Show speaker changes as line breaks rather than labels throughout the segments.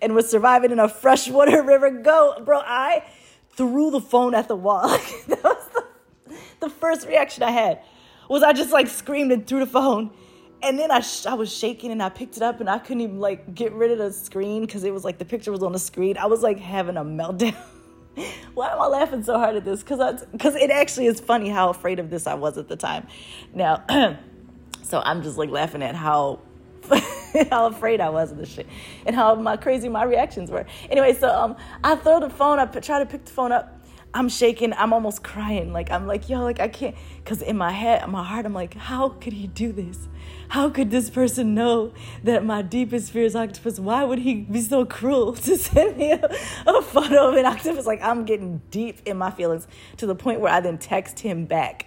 and was surviving in a freshwater river. Go, bro. I threw the phone at the wall. that was the, the first reaction I had. Was I just like screamed and threw the phone? And then I, sh- I was shaking and I picked it up and I couldn't even like get rid of the screen because it was like the picture was on the screen. I was like having a meltdown. Why am I laughing so hard at this? Because because it actually is funny how afraid of this I was at the time. Now, so I'm just like laughing at how how afraid I was of this shit and how my crazy my reactions were. Anyway, so um, I throw the phone up, try to pick the phone up. I'm shaking. I'm almost crying. Like I'm like, yo, like I can't. Cause in my head, my heart, I'm like, how could he do this? How could this person know that my deepest fear is octopus? Why would he be so cruel to send me a, a photo of an octopus? Like I'm getting deep in my feelings to the point where I then text him back,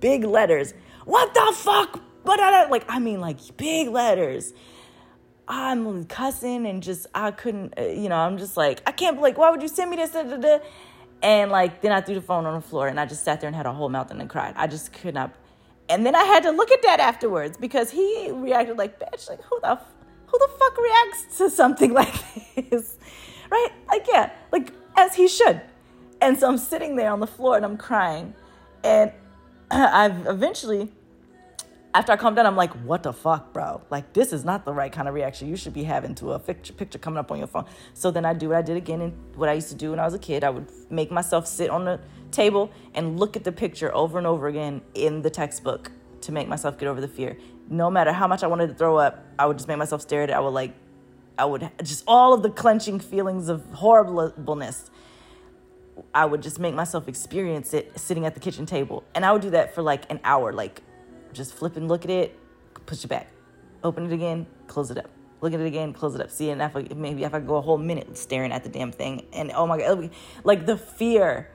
big letters. What the fuck? But like I mean, like big letters. I'm cussing and just I couldn't, uh, you know, I'm just like I can't. Like, why would you send me this? Da, da, da. And like then I threw the phone on the floor and I just sat there and had a whole meltdown and then cried. I just could not. And then I had to look at that afterwards because he reacted like, bitch, like who the who the fuck reacts to something like this, right? Like yeah, like as he should. And so I'm sitting there on the floor and I'm crying, and I've eventually after I calm down, I'm like, what the fuck, bro? Like, this is not the right kind of reaction you should be having to a picture, picture coming up on your phone. So then I do what I did again and what I used to do when I was a kid. I would make myself sit on the table and look at the picture over and over again in the textbook to make myself get over the fear. No matter how much I wanted to throw up, I would just make myself stare at it. I would like, I would just all of the clenching feelings of horribleness. I would just make myself experience it sitting at the kitchen table. And I would do that for like an hour, like just flip and look at it, push it back, open it again, close it up. Look at it again, close it up. See, and if I, maybe if I go a whole minute staring at the damn thing, and oh my god, like the fear,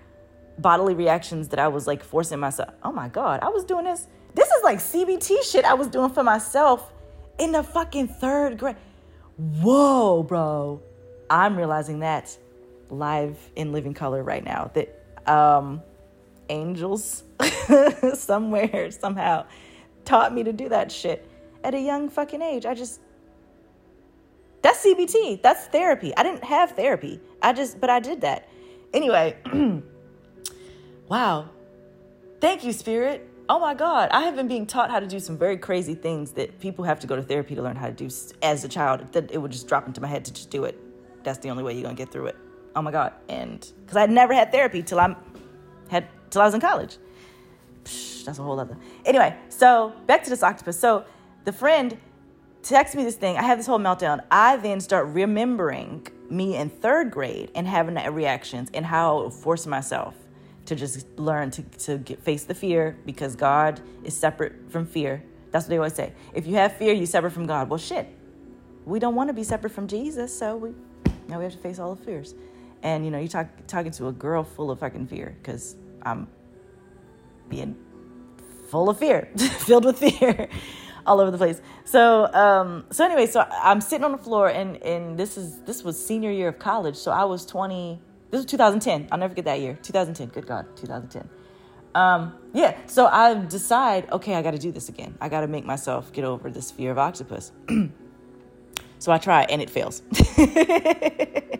bodily reactions that I was like forcing myself. Oh my god, I was doing this. This is like CBT shit I was doing for myself in the fucking third grade. Whoa, bro. I'm realizing that live in living color right now. That um, angels somewhere, somehow taught me to do that shit at a young fucking age. I just that's CBT. That's therapy. I didn't have therapy. I just but I did that. Anyway, wow. Thank you, spirit. Oh my god, I have been being taught how to do some very crazy things that people have to go to therapy to learn how to do as a child. That it would just drop into my head to just do it. That's the only way you're going to get through it. Oh my god. And cuz I never had therapy till I had till I was in college that's a whole other. Anyway, so back to this octopus. So the friend texts me this thing. I have this whole meltdown. I then start remembering me in third grade and having reactions and how I force myself to just learn to, to get, face the fear because God is separate from fear. That's what they always say. If you have fear, you separate from God. Well, shit. We don't want to be separate from Jesus, so we now we have to face all the fears. And you know, you talk talking to a girl full of fucking fear because I'm being full of fear, filled with fear all over the place. So, um, so anyway, so I'm sitting on the floor and, and this is, this was senior year of college. So I was 20, this was 2010. I'll never forget that year. 2010. Good God. 2010. Um, yeah. So I decide, okay, I got to do this again. I got to make myself get over this fear of octopus. so I try and it fails. it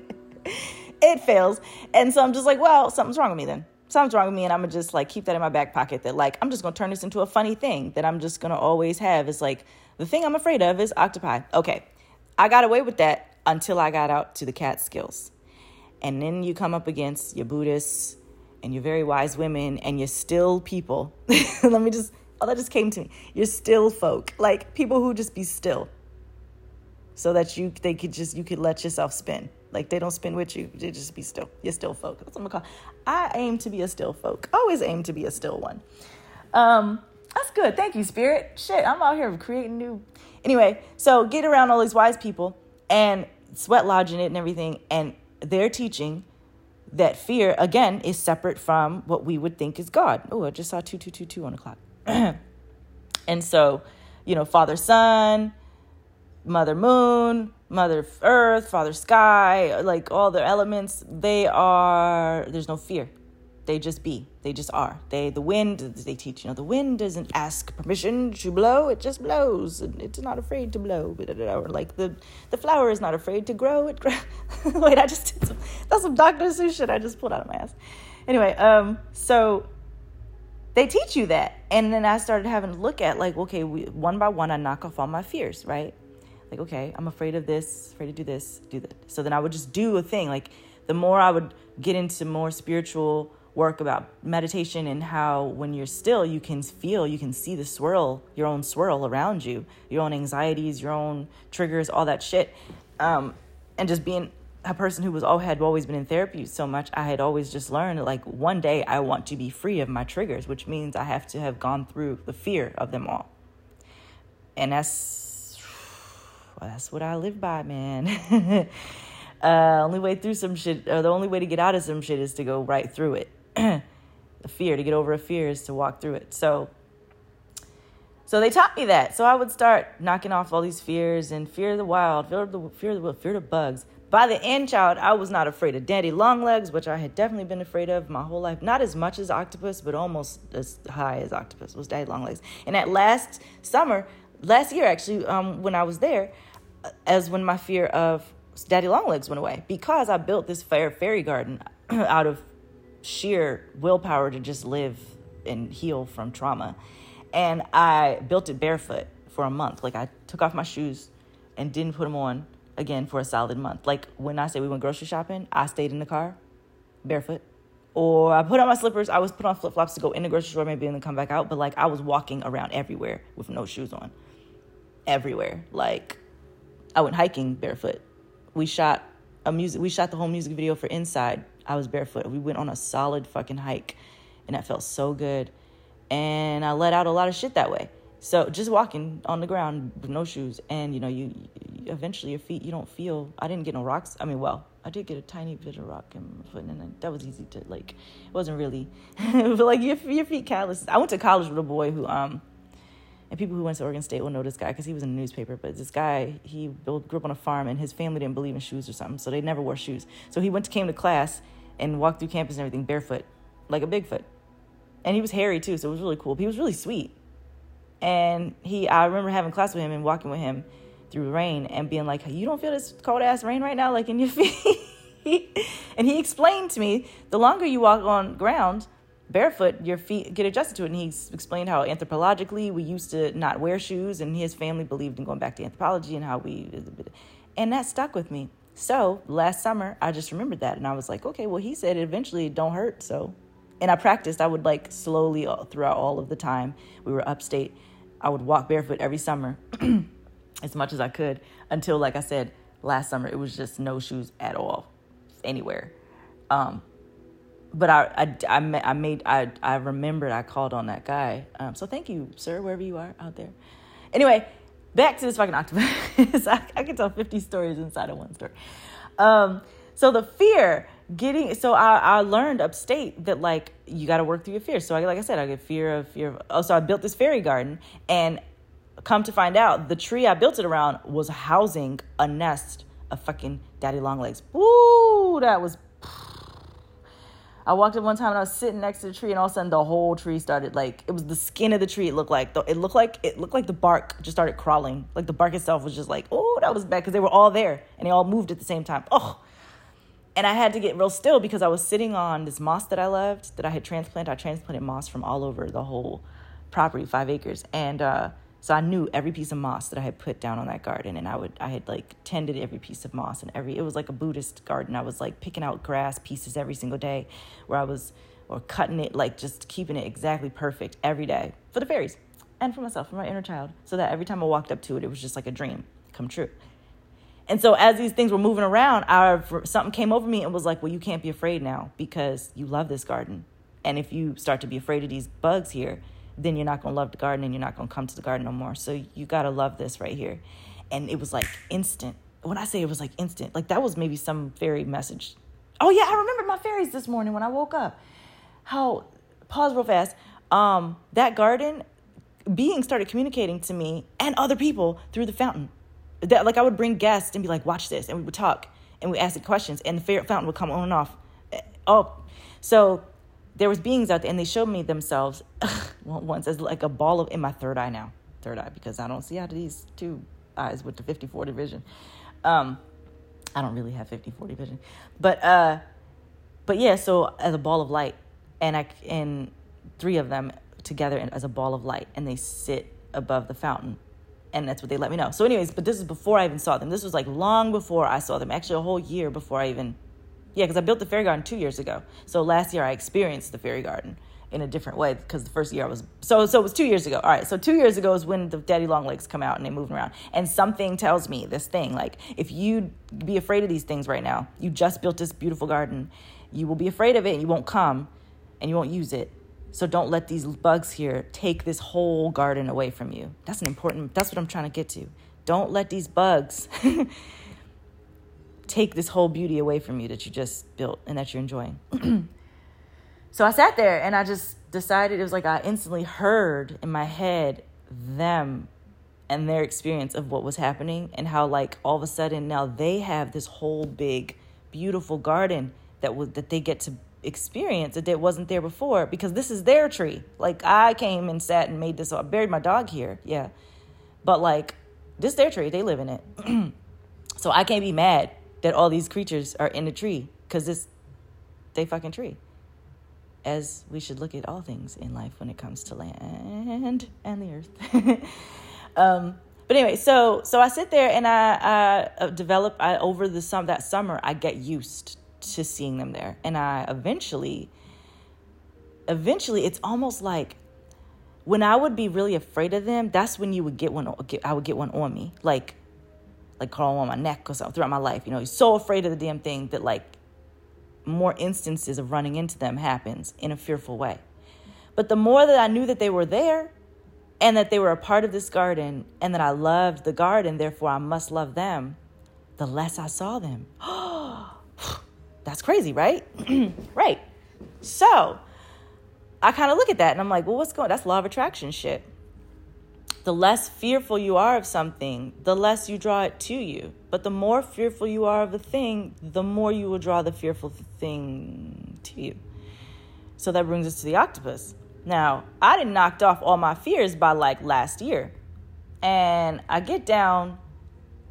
fails. And so I'm just like, well, something's wrong with me then something's wrong with me and i'm gonna just like keep that in my back pocket that like i'm just gonna turn this into a funny thing that i'm just gonna always have. Is like the thing i'm afraid of is octopi. Okay i got away with that until i got out to the Catskills and then you come up against your buddhists and your very wise women and you're still people. Let me just oh that just came to me. You're still folk like people who just be still so that you they could just you could let yourself spin like they don't spin with you. They just be still. You're still folk. That's what I'm gonna call. I aim to be a still folk. Always aim to be a still one. Um, that's good. Thank you, Spirit. Shit, I'm out here creating new. Anyway, so get around all these wise people and sweat lodging it and everything, and they're teaching that fear again is separate from what we would think is God. Oh, I just saw two two two two on the clock. and so, you know, Father Sun, Mother Moon, Mother Earth, Father Sky, like all the elements, they are, there's no fear. They just be. They just are. They the wind. They teach. You know, the wind doesn't ask permission to blow. It just blows. and It's not afraid to blow. Or like the the flower is not afraid to grow. It. Wait, I just did some. That's some Dr. Seuss shit I just pulled out of my ass. Anyway, um, so they teach you that, and then I started having to look at like, okay, we, one by one, I knock off all my fears, right? Like, okay, I'm afraid of this, afraid to do this, do that. So then I would just do a thing. Like, the more I would get into more spiritual work about meditation and how when you're still you can feel you can see the swirl your own swirl around you your own anxieties your own triggers all that shit um, and just being a person who was all had always been in therapy so much i had always just learned like one day i want to be free of my triggers which means i have to have gone through the fear of them all and that's well, that's what i live by man. Uh, only way through some shit or the only way to get out of some shit is to go right through it. The fear to get over a fear is to walk through it. So so they taught me that. So i would start knocking off all these fears and fear of the wild fear of the fear of the, fear of bugs. By the end child i was not afraid of daddy long legs which i had definitely been afraid of my whole life. Not as much as octopus but almost as high as octopus was daddy long legs. And that last summer last year actually um, when i was there as when my fear of daddy long legs went away because i built this fair fairy garden out of sheer willpower to just live and heal from trauma. And I built it barefoot for a month. Like I took off my shoes and didn't put them on again for a solid month. Like when I say we went grocery shopping, I stayed in the car barefoot. Or I put on my slippers. I was put on flip flops to go in the grocery store, maybe and then come back out. But like I was walking around everywhere with no shoes on. Everywhere. Like I went hiking barefoot. We shot a music we shot the whole music video for Inside I was barefoot. We went on a solid fucking hike and that felt so good. And I let out a lot of shit that way. So just walking on the ground with no shoes, and you know, you, you eventually your feet you don't feel. I didn't get no rocks. I mean, well, I did get a tiny bit of rock in my foot, and that was easy to like. It wasn't really, but like your your feet callous. I went to college with a boy who um, and people who went to Oregon State will know this guy because he was in the newspaper. But this guy he grew up on a farm, and his family didn't believe in shoes or something, so they never wore shoes. So he went to came to class and walked through campus and everything barefoot, like a Bigfoot. And he was hairy too, so it was really cool. He was really sweet. And he, I remember having class with him and walking with him through rain and being like, "You don't feel this cold ass rain right now, like in your feet." and he explained to me, the longer you walk on ground barefoot, your feet get adjusted to it. And he explained how anthropologically we used to not wear shoes, and his family believed in going back to anthropology and how we, and that stuck with me. So last summer, I just remembered that and I was like, okay, well, he said it eventually it don't hurt. So, and I practiced. I would like slowly throughout all of the time we were upstate. I would walk barefoot every summer as much as I could until, like I said, last summer, it was just no shoes at all anywhere. Um, but I, I, I, made, I, I remembered I called on that guy. Um, so thank you, sir, wherever you are out there. Anyway, back to this fucking octopus. I, I can tell 50 stories inside of one story. Um, so the fear getting so I, I learned upstate that like you got to work through your fears. So I, like I said, I get fear of fear. Of, oh, so I built this fairy garden, and come to find out, the tree I built it around was housing a nest of fucking daddy long legs. Woo, that was I walked up one time and I was sitting next to the tree, and all of a sudden the whole tree started like it was the skin of the tree. It looked like it looked like it looked like the bark just started crawling. Like the bark itself was just like, oh, that was bad because they were all there and they all moved at the same time. Oh, and I had to get real still because I was sitting on this moss that I loved that I had transplanted. I transplanted moss from all over the whole property, five acres, and uh, so I knew every piece of moss that I had put down on that garden, and I would I had like tended every piece of moss and every it was like a Buddhist garden. I was like picking out grass pieces every single day, where I was or cutting it like just keeping it exactly perfect every day for the fairies and for myself, for my inner child, so that every time I walked up to it, it was just like a dream come true. And so as these things were moving around, our, something came over me and was like, "Well, you can't be afraid now because you love this garden, and if you start to be afraid of these bugs here." Then you're not going to love the garden and you're not going to come to the garden no more. So you got to love this right here. And it was like instant. When I say it was like instant, like that was maybe some fairy message. Oh yeah, I remember my fairies this morning when I woke up. How pause real fast. Um, that garden being started communicating to me and other people through the fountain. That like I would bring guests and be like, "Watch this," and we would talk and we ask the questions, and the fairy fountain would come on and off. Oh, so there was beings out there, and they showed me themselves once as like a ball of in my third eye now, third eye because I don't see out of these two eyes with the 50-40 vision. Um, I don't really have 50-40 vision, but uh, but yeah. So as a ball of light, and I and three of them together as a ball of light, and they sit above the fountain and that's what they let me know. So, anyways, but this is before I even saw them. This was like long before I saw them. Actually, a whole year before I even, yeah, because I built the fairy garden two years ago. So last year I experienced the fairy garden in a different way because the first year I was so so it was two years ago. All right, so two years ago is when the daddy long legs come out and they move around, and something tells me this thing like if you be afraid of these things right now, you just built this beautiful garden, you will be afraid of it and you won't come, and you won't use it so don't let these bugs here take this whole garden away from you. That's an important, that's what I'm trying to get to. Don't let these bugs take this whole beauty away from you that you just built and that you're enjoying. so I sat there and I just decided it was like I instantly heard in my head them and their experience of what was happening and how like all of a sudden now they have this whole big beautiful garden that was that they get to experience that wasn't there before because this is their tree. Like I came and sat and made this. I buried my dog here, yeah, but like this their tree. They live in it, so I can't be mad that all these creatures are in the tree because this they fucking tree. As we should look at all things in life when it comes to land and the earth. um, but anyway, so so I sit there and I, I uh, develop. I over the sum that summer I get used to seeing them there. And I eventually, eventually, it's almost like when I would be really afraid of them, that's when you would get one. I would get one on me, like, like crawling on my neck or something throughout my life. You know, you're so afraid of the damn thing that like more instances of running into them happens in a fearful way. But the more that I knew that they were there and that they were a part of this garden and that I loved the garden, therefore I must love them, the less I saw them. That's crazy, right? right. So I kind of look at that and I'm like, well, what's going That's law of attraction shit. The less fearful you are of something, the less you draw it to you. But the more fearful you are of a thing, the more you will draw the fearful thing to you. So that brings us to the octopus. Now, I didn't knocked off all my fears by like last year. And I get down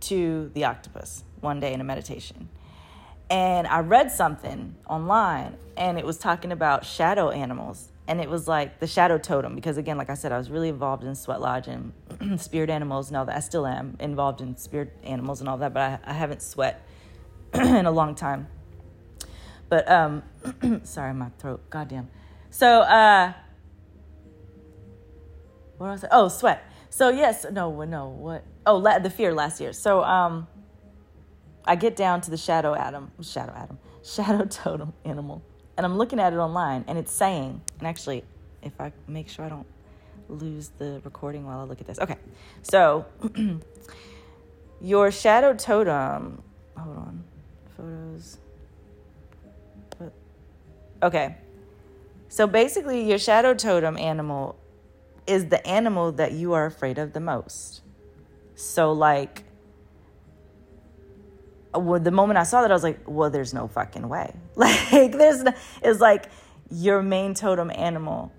to the octopus one day in a meditation and I read something online and it was talking about shadow animals. And it was like the shadow totem, because again, like I said, I was really involved in Sweat Lodge and spirit animals and all that. I still am involved in spirit animals and all that, but I, I haven't sweat in a long time. But, um, sorry, my throat, goddamn. So, uh, what was it? Oh, sweat. So, yes, no, no, what? Oh, the fear last year. So, um, I get down to the shadow atom, shadow atom, shadow totem animal, and I'm looking at it online, and it's saying, and actually, if I make sure I don't lose the recording while I look at this. Okay, so your shadow totem. Hold on, photos. Okay, so basically, your shadow totem animal is the animal that you are afraid of the most. So, like, well, the moment I saw that, I was like, well, there's no fucking way. Like, there's, no, it's like your main totem animal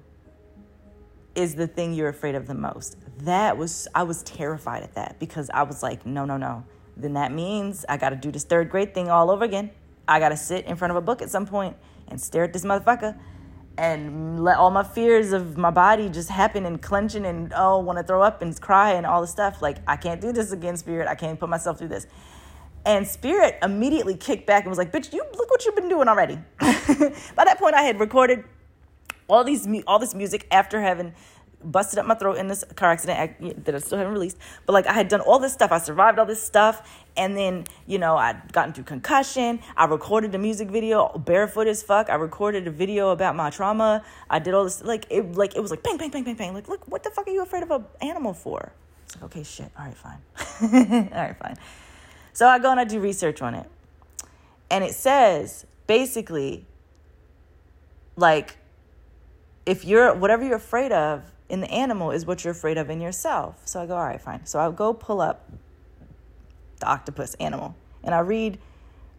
is the thing you're afraid of the most. That was, I was terrified at that because I was like, no, no, no. Then that means I got to do this third grade thing all over again. I got to sit in front of a book at some point and stare at this motherfucker and let all my fears of my body just happen and clenching and oh want to throw up and cry and all the stuff like i can't do this again spirit i can't put myself through this and Spirit immediately kicked back and was like, "Bitch, you look what you've been doing already." By that point, I had recorded all these all this music after having busted up my throat in this car accident that I still haven't released. But like I had done all this stuff, I survived all this stuff, and then you know I'd gotten through concussion. I recorded a music video barefoot as fuck. I recorded a video about my trauma. I did all this like it like it was like bang bang bang bang bang. Like look, what the fuck are you afraid of an animal for? It's like okay, shit. All right, fine. all right, fine. So I go and I do research on it. And it says basically, like, if you're, whatever you're afraid of in the animal is what you're afraid of in yourself. So I go, all right, fine. So I'll go pull up the octopus animal and I read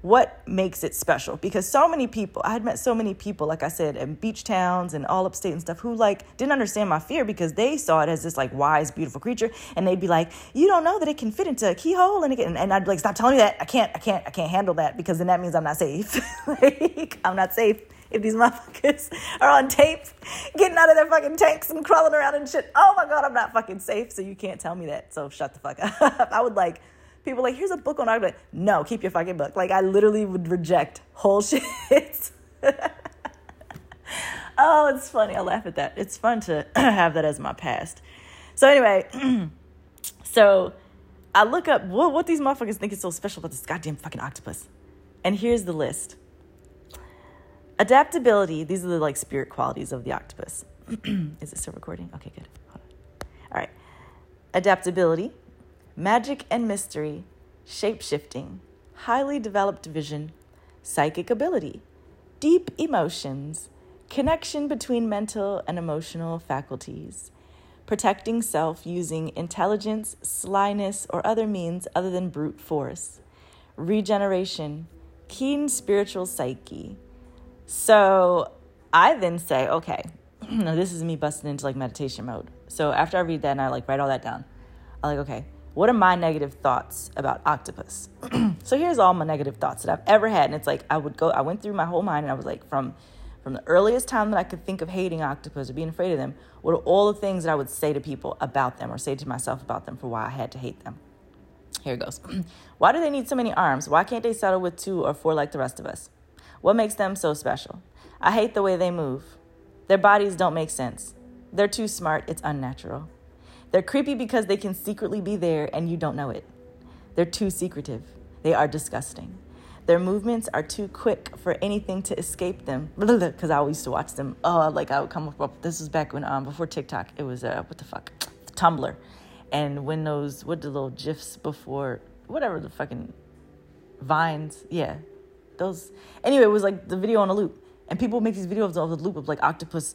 what makes it special? Because so many people i had met so many people like i said in beach towns and all upstate and stuff who like didn't understand my fear because they saw it as this like wise beautiful creature. And they'd be like you don't know that it can fit into a keyhole and, and, and i'd be like stop telling me that. I can't i can't i can't handle that because then that means i'm not safe. Like i'm not safe if these motherfuckers are on tape getting out of their fucking tanks and crawling around and shit. Oh my god i'm not fucking safe. So you can't tell me that. So shut the fuck up. I would like people like, here's a book on art. Like, no, keep your fucking book. Like, I literally would reject whole shit. oh, it's funny. I laugh at that. It's fun to have that as my past. So, anyway, so I look up what, what these motherfuckers think is so special about this goddamn fucking octopus. And here's the list adaptability, these are the like spirit qualities of the octopus. is it still recording? Okay, good. All right. Adaptability, magic and mystery, shape shifting, highly developed vision, psychic ability, deep emotions, connection between mental and emotional faculties, protecting self using intelligence, slyness, or other means other than brute force, regeneration, keen spiritual psyche. So I then say, okay, now this is me busting into like meditation mode. So after I read that and I like write all that down, I'm like, okay, what are my negative thoughts about octopus? so here's all my negative thoughts that I've ever had. And it's like I would go, I went through my whole mind and I was like, from from the earliest time that I could think of hating octopus or being afraid of them, what are all the things that I would say to people about them or say to myself about them for why I had to hate them? Here it goes. why do they need so many arms? Why can't they settle with two or four like the rest of us? What makes them so special? I hate the way they move. Their bodies don't make sense. They're too smart, it's unnatural. They're creepy because they can secretly be there and you don't know it. They're too secretive. They are disgusting. Their movements are too quick for anything to escape them. Because I always used to watch them. Oh, like I would come up. With this was back when um before TikTok. It was uh what the fuck, Tumblr, and when those what the little gifs before whatever the fucking vines. Yeah, those. Anyway, it was like the video on a loop, and people make these videos on the loop of like octopus